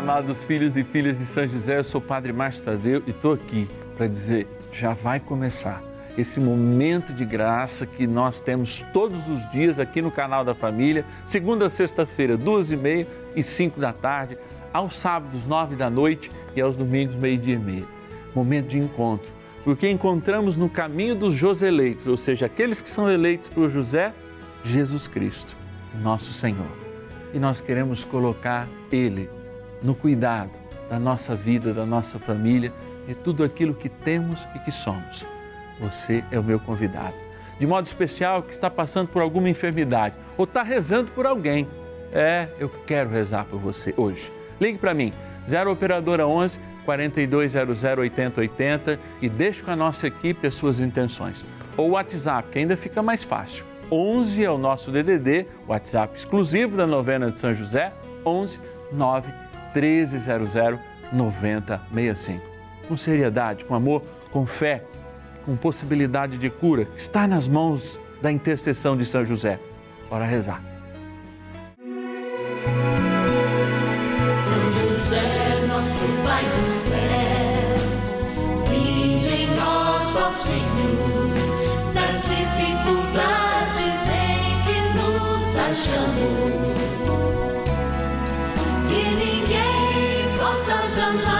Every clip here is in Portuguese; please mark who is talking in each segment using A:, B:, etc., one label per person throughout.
A: amados filhos e filhas de São José, eu sou o Padre Márcio Tadeu e estou aqui para dizer, já vai começar esse momento de graça que nós temos todos os dias aqui no canal da Família, segunda a sexta-feira, duas e meia e cinco da tarde, aos sábados, nove da noite e aos domingos, meio-dia e meia. Momento de encontro, porque encontramos no caminho dos Joseleitos, ou seja, aqueles que são eleitos por José, Jesus Cristo, nosso Senhor. E nós queremos colocar Ele no cuidado da nossa vida, da nossa família, de tudo aquilo que temos e que somos. Você é o meu convidado. De modo especial, que está passando por alguma enfermidade ou está rezando por alguém. É, eu quero rezar por você hoje. Ligue para mim, 0 Operadora 11 4200 8080 e deixe com a nossa equipe as suas intenções. Ou o WhatsApp, que ainda fica mais fácil. 11 é o nosso DDD, WhatsApp exclusivo da novena de São José, 11 9 1300 9065. Com seriedade, com amor, com fé, com possibilidade de cura, está nas mãos da intercessão de São José. Bora rezar.
B: São José, nosso Pai do céu, em Senhor, nas dificuldades em que nos achamos. Ninguém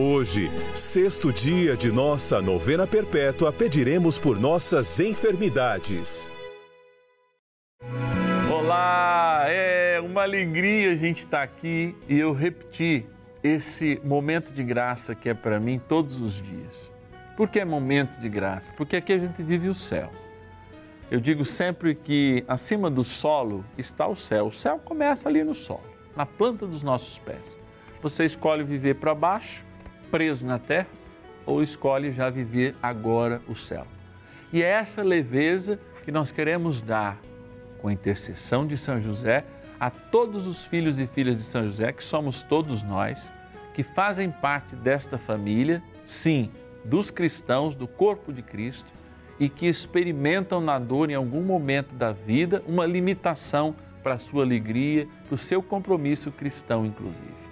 C: Hoje, sexto dia de nossa novena perpétua, pediremos por nossas enfermidades.
A: Olá, é uma alegria a gente estar aqui e eu repetir esse momento de graça que é para mim todos os dias. Por que é momento de graça? Porque aqui a gente vive o céu. Eu digo sempre que acima do solo está o céu. O céu começa ali no solo, na planta dos nossos pés. Você escolhe viver para baixo, preso na terra, ou escolhe já viver agora o céu. E é essa leveza que nós queremos dar com a intercessão de São José a todos os filhos e filhas de São José, que somos todos nós, que fazem parte desta família, sim, dos cristãos, do corpo de Cristo e que experimentam na dor em algum momento da vida uma limitação para a sua alegria, para o seu compromisso cristão, inclusive.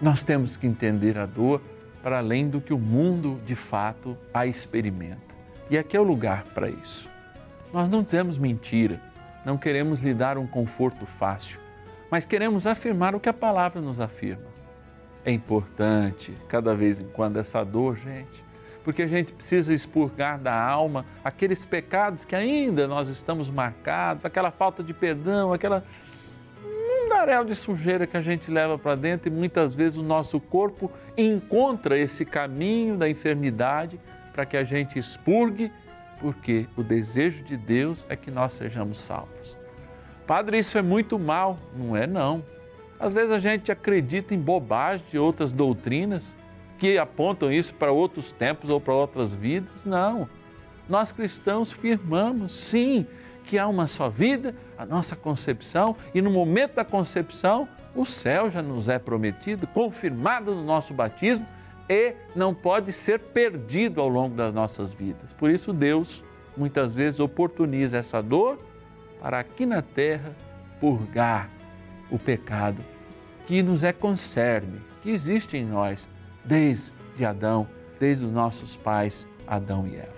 A: Nós temos que entender a dor para além do que o mundo de fato a experimenta. E aqui é o lugar para isso. Nós não dizemos mentira, não queremos lhe dar um conforto fácil, mas queremos afirmar o que a palavra nos afirma. É importante, cada vez em quando, essa dor, gente, porque a gente precisa expurgar da alma aqueles pecados que ainda nós estamos marcados, aquela falta de perdão, aquela mundaréu de sujeira que a gente leva para dentro e muitas vezes o nosso corpo encontra esse caminho da enfermidade para que a gente expurgue, porque o desejo de Deus é que nós sejamos salvos. Padre, isso é muito mal. Não é, não. Às vezes a gente acredita em bobagem de outras doutrinas que apontam isso para outros tempos ou para outras vidas. Não. Nós cristãos firmamos, sim, que há uma só vida, a nossa concepção, e no momento da concepção, o céu já nos é prometido, confirmado no nosso batismo, e não pode ser perdido ao longo das nossas vidas. Por isso, Deus muitas vezes oportuniza essa dor para aqui na terra purgar o pecado que nos é concerne, que existe em nós desde Adão, desde os nossos pais Adão e Eva.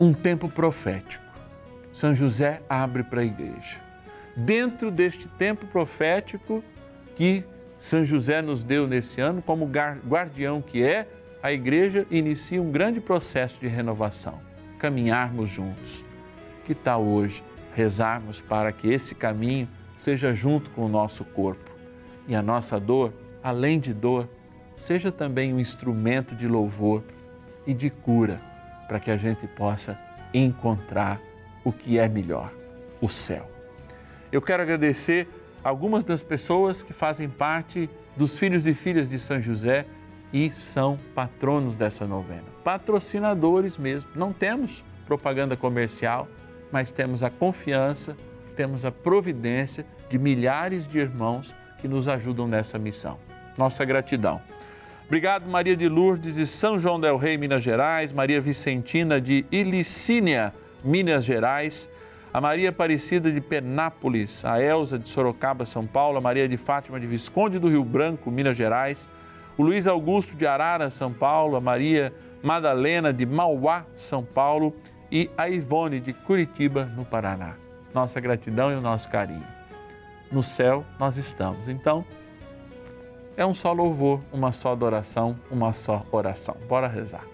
A: Um tempo profético. São José abre para a igreja. Dentro deste tempo profético que São José nos deu nesse ano, como guardião que é, a igreja inicia um grande processo de renovação. Caminharmos juntos. Que tal hoje rezarmos para que esse caminho seja junto com o nosso corpo e a nossa dor, além de dor, seja também um instrumento de louvor e de cura para que a gente possa encontrar o que é melhor, o céu. Eu quero agradecer algumas das pessoas que fazem parte dos filhos e filhas de São José e são patronos dessa novena, patrocinadores mesmo. Não temos propaganda comercial, mas temos a confiança, temos a providência de milhares de irmãos que nos ajudam nessa missão. Nossa gratidão. Obrigado, Maria de Lourdes de São João del Rei, Minas Gerais, Maria Vicentina de Ilicínia, Minas Gerais, a Maria Aparecida de Penápolis, a Elza de Sorocaba, São Paulo, a Maria de Fátima de Visconde do Rio Branco, Minas Gerais, o Luiz Augusto de Arara, São Paulo, a Maria Madalena de Mauá, São Paulo e a Ivone de Curitiba, no Paraná. Nossa gratidão e o nosso carinho. No céu nós estamos. Então, é um só louvor, uma só adoração, uma só oração. Bora rezar.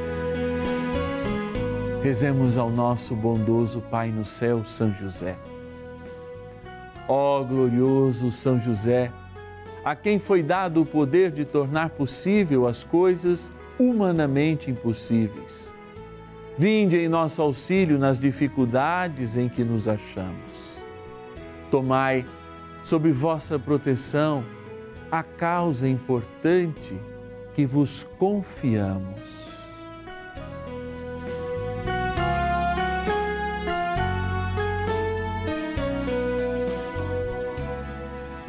A: Rezemos ao nosso bondoso Pai no céu, São José. Ó glorioso São José, a quem foi dado o poder de tornar possível as coisas humanamente impossíveis. Vinde em nosso auxílio nas dificuldades em que nos achamos Tomai sob vossa proteção a causa importante que vos confiamos.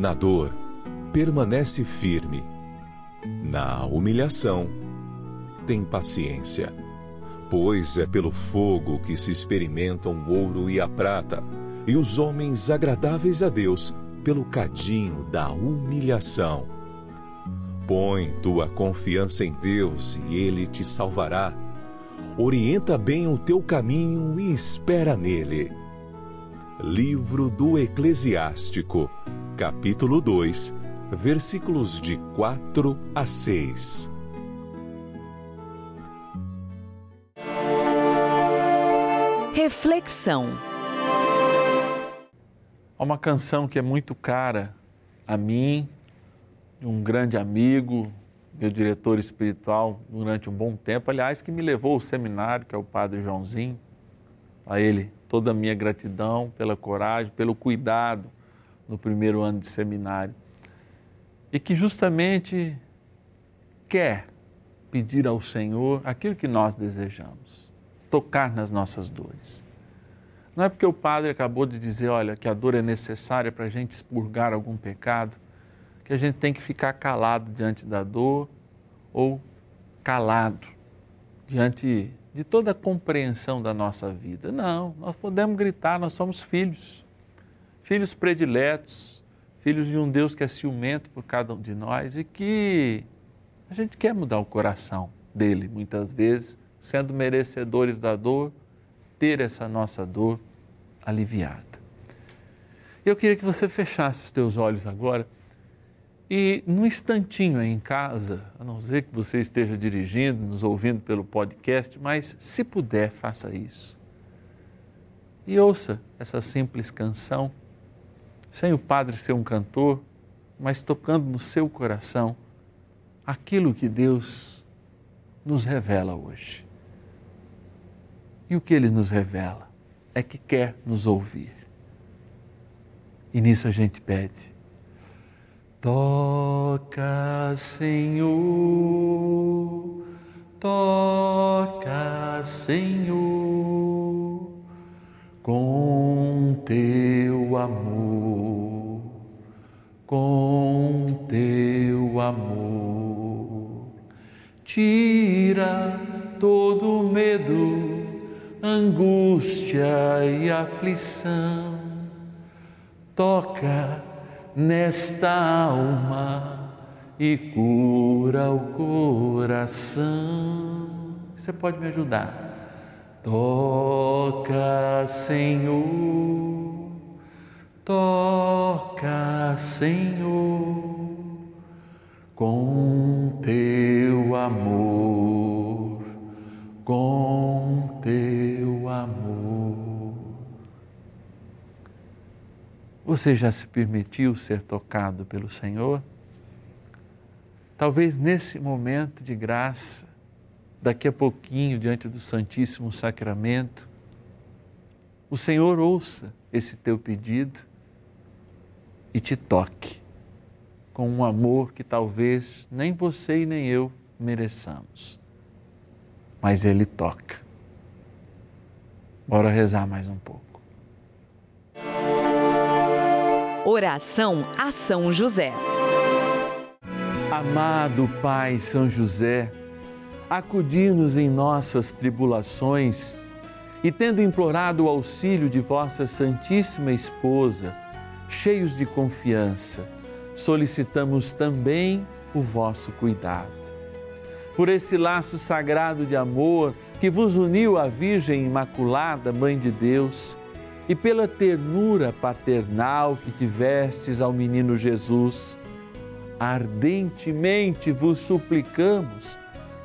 C: Na dor, permanece firme. Na humilhação, tem paciência. Pois é pelo fogo que se experimentam o ouro e a prata e os homens agradáveis a Deus pelo cadinho da humilhação. Põe tua confiança em Deus e Ele te salvará. Orienta bem o teu caminho e espera nele. Livro do Eclesiástico, capítulo 2, versículos de 4 a 6.
D: Reflexão
A: Há uma canção que é muito cara a mim, de um grande amigo, meu diretor espiritual durante um bom tempo, aliás, que me levou ao seminário, que é o Padre Joãozinho. A ele toda a minha gratidão pela coragem, pelo cuidado no primeiro ano de seminário. E que justamente quer pedir ao Senhor aquilo que nós desejamos, tocar nas nossas dores. Não é porque o padre acabou de dizer, olha, que a dor é necessária para a gente expurgar algum pecado, que a gente tem que ficar calado diante da dor ou calado diante de toda a compreensão da nossa vida. Não, nós podemos gritar, nós somos filhos, filhos prediletos, filhos de um Deus que é ciumento por cada um de nós e que a gente quer mudar o coração dele, muitas vezes, sendo merecedores da dor, ter essa nossa dor aliviada. Eu queria que você fechasse os teus olhos agora e num instantinho aí em casa, a não ser que você esteja dirigindo, nos ouvindo pelo podcast, mas se puder, faça isso. E ouça essa simples canção, sem o padre ser um cantor, mas tocando no seu coração aquilo que Deus nos revela hoje. E o que ele nos revela é que quer nos ouvir. E nisso a gente pede Toca, Senhor, toca, Senhor, com teu amor, com teu amor. Tira todo medo, angústia e aflição. Toca, nesta alma e cura o coração. Você pode me ajudar? Toca, Senhor, toca, Senhor, com teu amor, com teu amor. Você já se permitiu ser tocado pelo Senhor? Talvez nesse momento de graça, daqui a pouquinho, diante do Santíssimo Sacramento, o Senhor ouça esse teu pedido e te toque com um amor que talvez nem você e nem eu mereçamos. Mas Ele toca. Bora rezar mais um pouco.
D: Oração a São José.
A: Amado Pai São José, acudir-nos em nossas tribulações e, tendo implorado o auxílio de vossa Santíssima Esposa, cheios de confiança, solicitamos também o vosso cuidado. Por esse laço sagrado de amor que vos uniu à Virgem Imaculada, Mãe de Deus, e pela ternura paternal que tivestes ao menino Jesus, ardentemente vos suplicamos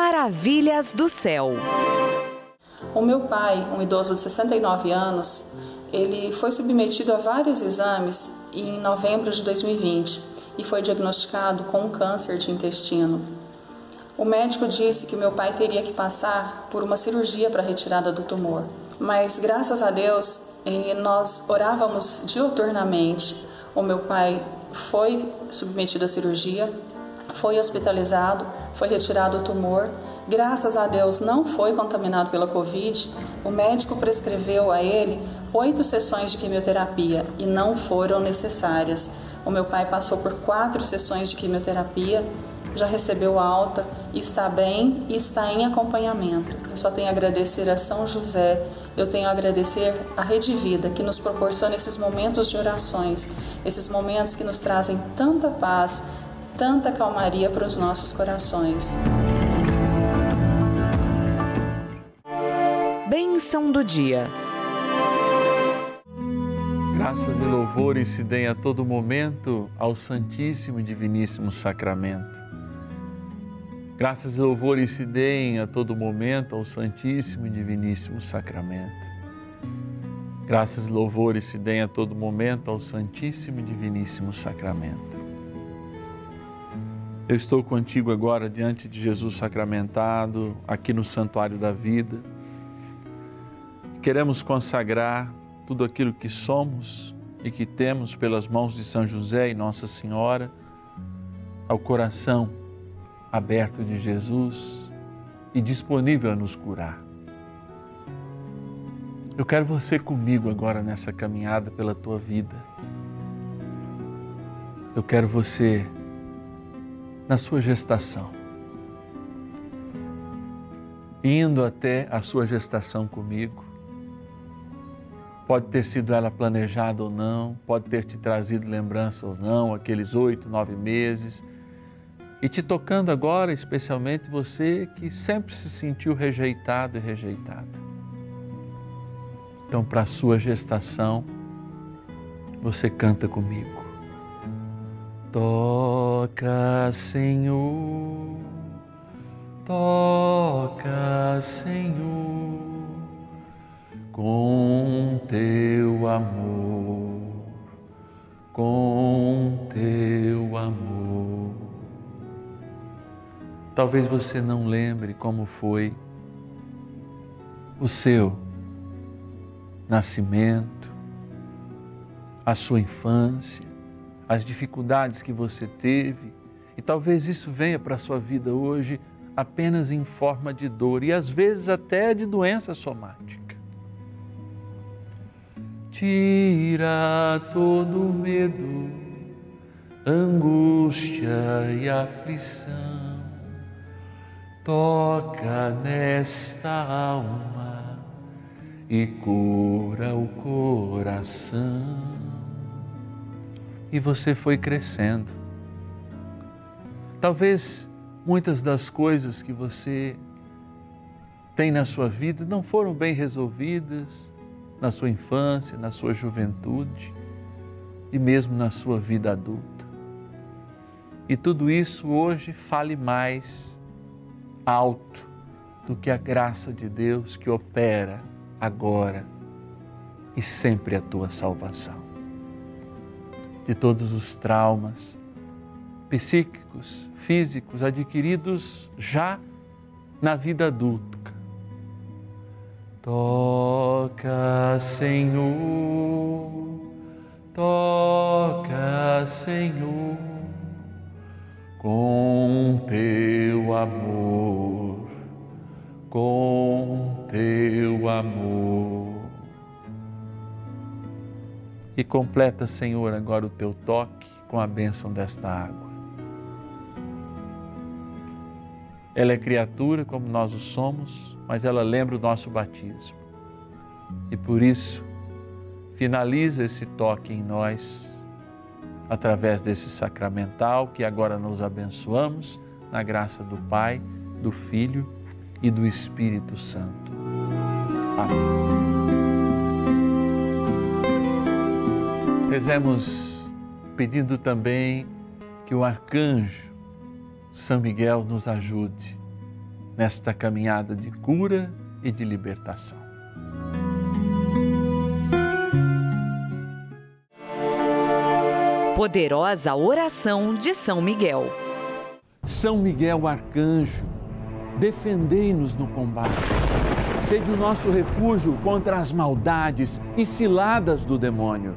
D: Maravilhas do céu.
E: O meu pai, um idoso de 69 anos, ele foi submetido a vários exames em novembro de 2020 e foi diagnosticado com um câncer de intestino. O médico disse que meu pai teria que passar por uma cirurgia para retirada do tumor, mas graças a Deus eh, nós orávamos diuturnamente. O meu pai foi submetido à cirurgia, foi hospitalizado, foi retirado o tumor. Graças a Deus não foi contaminado pela Covid. O médico prescreveu a ele oito sessões de quimioterapia e não foram necessárias. O meu pai passou por quatro sessões de quimioterapia, já recebeu alta, está bem e está em acompanhamento. Eu só tenho a agradecer a São José, eu tenho a agradecer a Rede Vida que nos proporciona esses momentos de orações, esses momentos que nos trazem tanta paz, tanta calmaria para os nossos corações.
D: Bênção do dia.
A: Graças e louvores se deem a todo momento ao Santíssimo e Diviníssimo Sacramento. Graças e louvores se deem a todo momento ao Santíssimo e Diviníssimo Sacramento. Graças e louvores se deem a todo momento ao Santíssimo e Diviníssimo Sacramento. Eu estou contigo agora diante de Jesus sacramentado, aqui no Santuário da Vida. Queremos consagrar tudo aquilo que somos e que temos pelas mãos de São José e Nossa Senhora ao coração aberto de Jesus e disponível a nos curar. Eu quero você comigo agora nessa caminhada pela tua vida. Eu quero você na sua gestação, indo até a sua gestação comigo. Pode ter sido ela planejada ou não, pode ter te trazido lembrança ou não, aqueles oito, nove meses, e te tocando agora, especialmente você que sempre se sentiu rejeitado e rejeitada. Então, para a sua gestação, você canta comigo. Toca, Senhor, toca, Senhor, com teu amor, com teu amor. Talvez você não lembre como foi o seu nascimento, a sua infância, as dificuldades que você teve, e talvez isso venha para a sua vida hoje apenas em forma de dor e às vezes até de doença somática. Tira todo medo, angústia e aflição, toca nesta alma e cura o coração e você foi crescendo. Talvez muitas das coisas que você tem na sua vida não foram bem resolvidas na sua infância, na sua juventude e mesmo na sua vida adulta. E tudo isso hoje fale mais alto do que a graça de Deus que opera agora e sempre a tua salvação de todos os traumas psíquicos, físicos adquiridos já na vida adulta. Toca, Senhor, toca, Senhor, com teu amor, com teu amor e completa, Senhor, agora o teu toque com a bênção desta água. Ela é criatura como nós o somos, mas ela lembra o nosso batismo. E por isso, finaliza esse toque em nós, através desse sacramental que agora nos abençoamos, na graça do Pai, do Filho e do Espírito Santo. Amém. Rezemos pedindo também que o arcanjo São Miguel nos ajude nesta caminhada de cura e de libertação.
D: Poderosa oração de São Miguel.
A: São Miguel arcanjo, defendei-nos no combate. Sede o nosso refúgio contra as maldades e ciladas do demônio.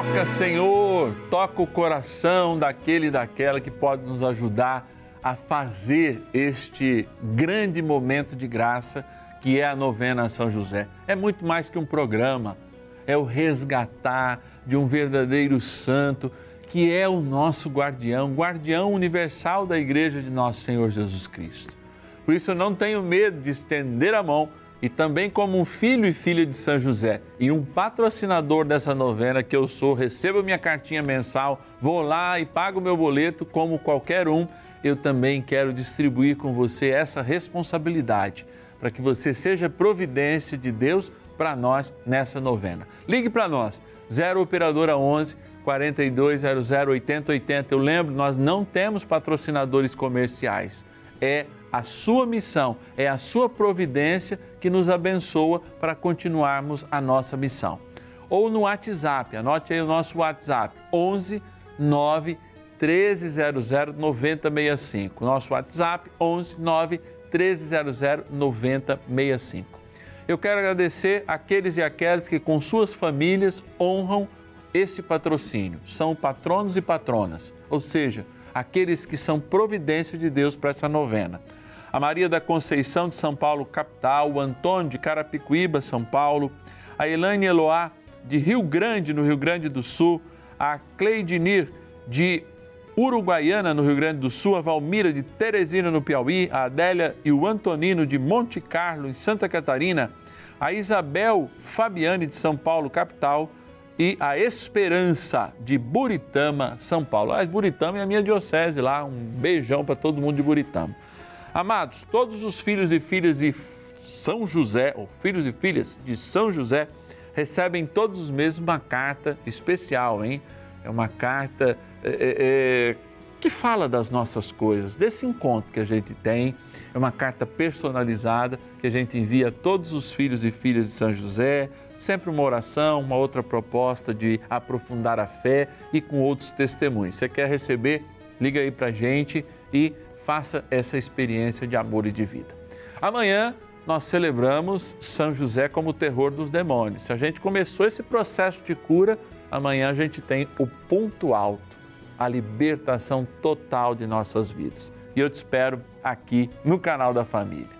A: Toca, Senhor, toca o coração daquele e daquela que pode nos ajudar a fazer este grande momento de graça que é a novena São José. É muito mais que um programa, é o resgatar de um verdadeiro santo que é o nosso guardião, guardião universal da Igreja de Nosso Senhor Jesus Cristo. Por isso eu não tenho medo de estender a mão e também como um filho e filha de São José e um patrocinador dessa novena que eu sou, recebo minha cartinha mensal, vou lá e pago meu boleto como qualquer um, eu também quero distribuir com você essa responsabilidade para que você seja providência de Deus para nós nessa novena. Ligue para nós, 0 operadora 11 4200 8080. Eu lembro, nós não temos patrocinadores comerciais. É a sua missão, é a sua providência que nos abençoa para continuarmos a nossa missão. Ou no WhatsApp, anote aí o nosso WhatsApp, 11 9 1300 9065. Nosso WhatsApp, 11 9 1300 9065. Eu quero agradecer aqueles e aquelas que com suas famílias honram esse patrocínio. São patronos e patronas, ou seja, aqueles que são providência de Deus para essa novena. A Maria da Conceição de São Paulo, capital, o Antônio de Carapicuíba, São Paulo, a Elaine Eloá de Rio Grande, no Rio Grande do Sul, a Cleidinir de Uruguaiana, no Rio Grande do Sul, a Valmira de Teresina, no Piauí, a Adélia e o Antonino de Monte Carlo, em Santa Catarina, a Isabel Fabiane de São Paulo, capital, e a Esperança de Buritama, São Paulo. Ah, Buritama é a minha diocese lá, um beijão para todo mundo de Buritama. Amados, todos os filhos e filhas de São José, ou filhos e filhas de São José, recebem todos os meses uma carta especial, hein? É uma carta é, é, que fala das nossas coisas, desse encontro que a gente tem. É uma carta personalizada que a gente envia a todos os filhos e filhas de São José, sempre uma oração, uma outra proposta de aprofundar a fé e com outros testemunhos. Você quer receber? Liga aí para gente e faça essa experiência de amor e de vida. Amanhã nós celebramos São José como o terror dos demônios. Se a gente começou esse processo de cura, amanhã a gente tem o ponto alto, a libertação total de nossas vidas. E eu te espero aqui no canal da família.